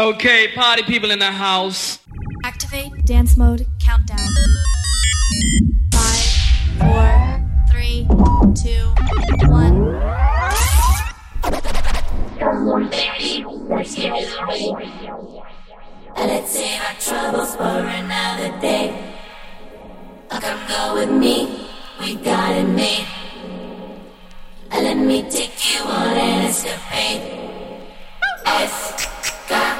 Okay, party people in the house. Activate dance mode countdown. Five, four, three, two, one. Let's save our troubles for another day. Oh, come go with me, we got it made. Let me take you on an escapade. Escapade.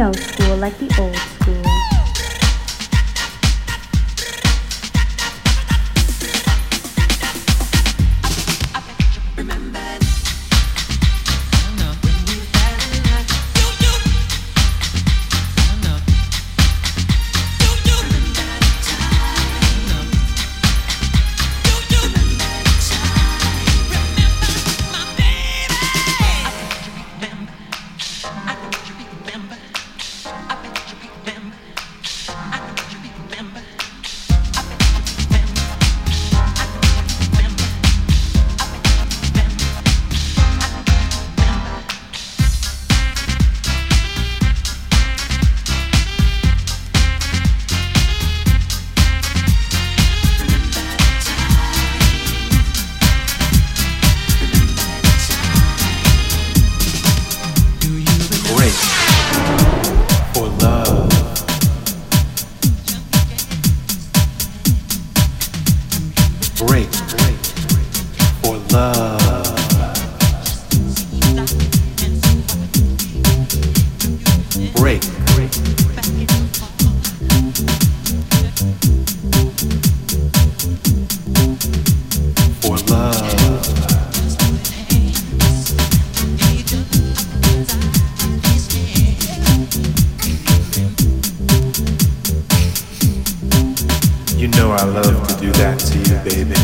no school like the old You know I love to do that to you, baby.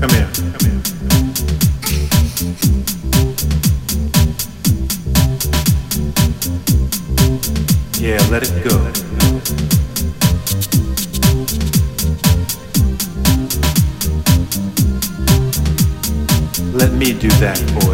Come here. Yeah, let it go. Let me do that for you.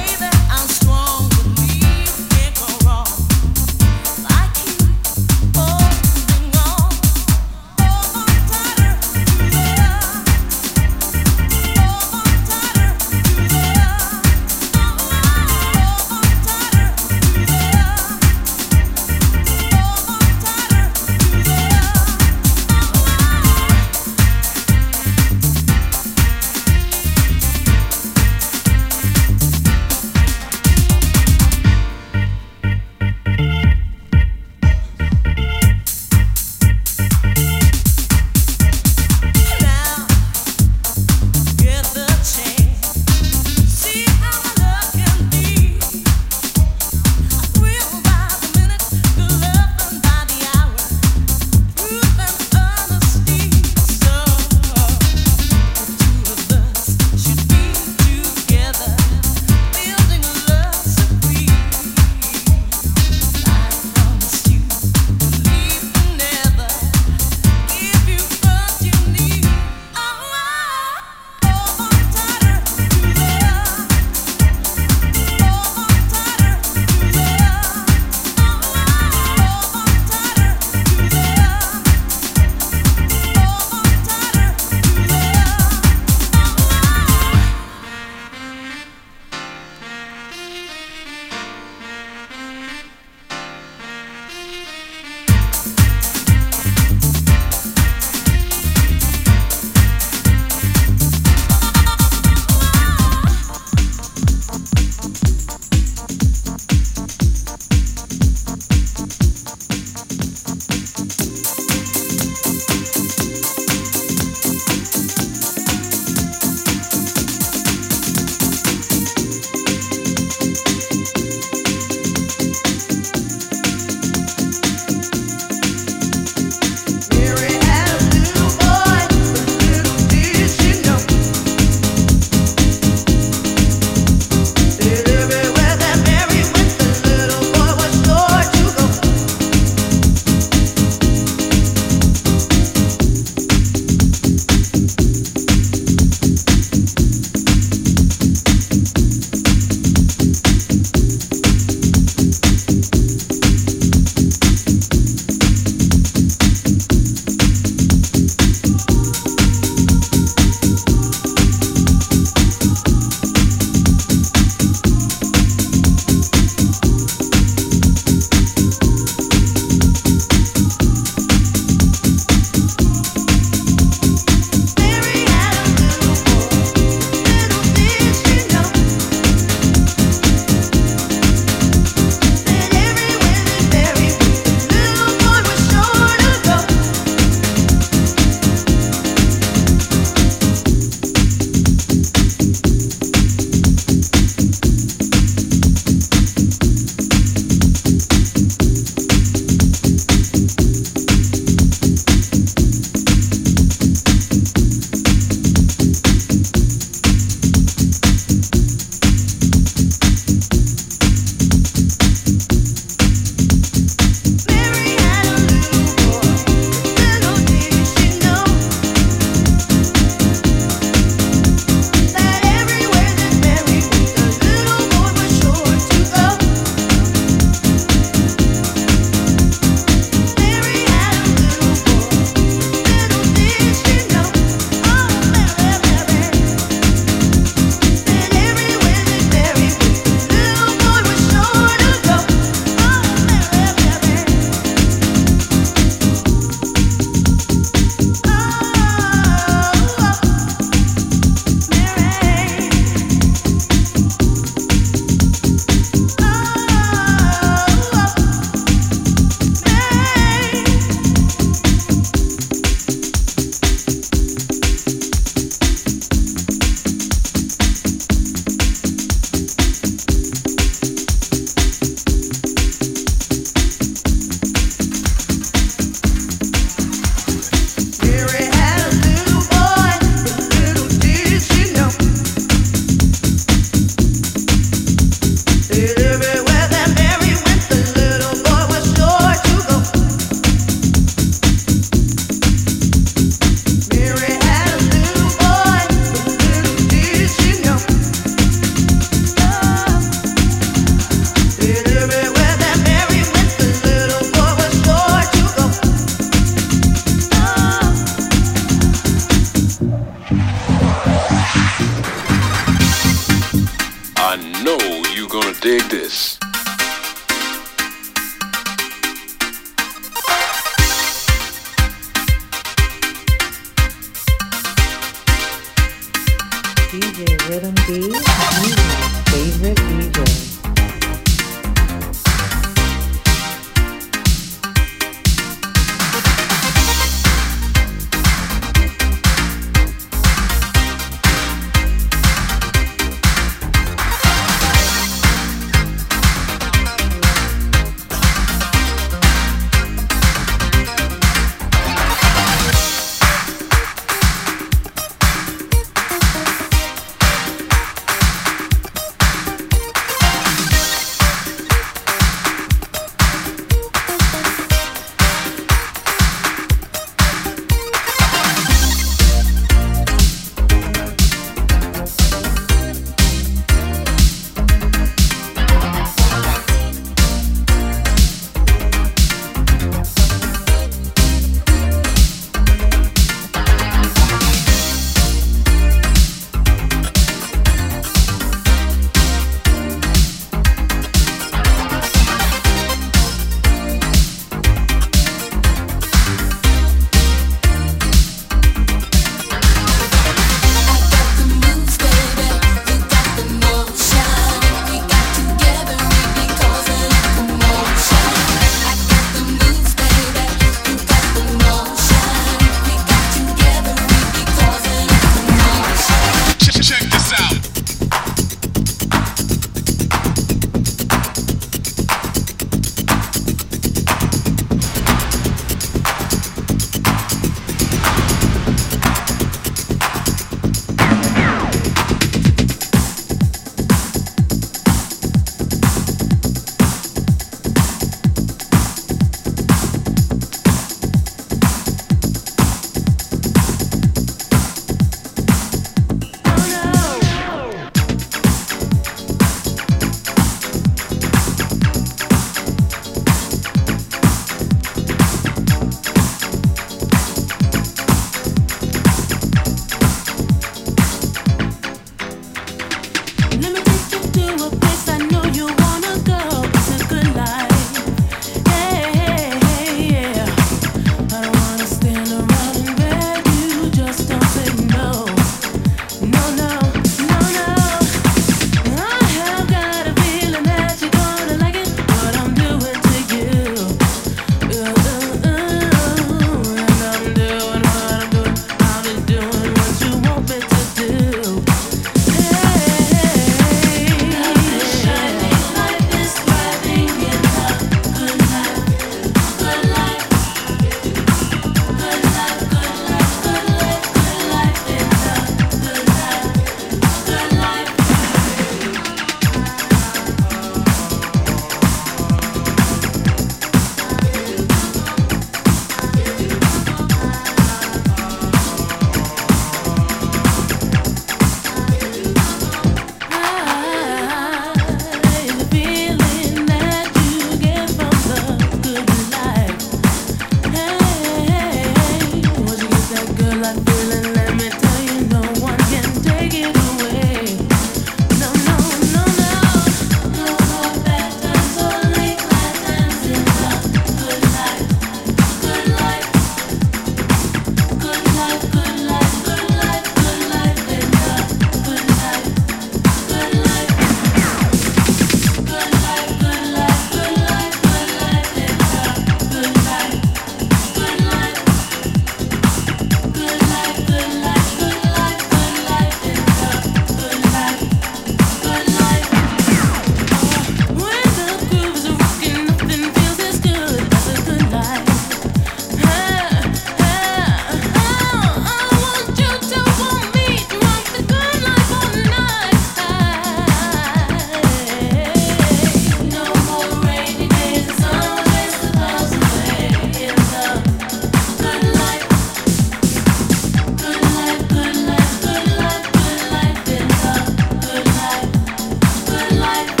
life.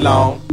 Long.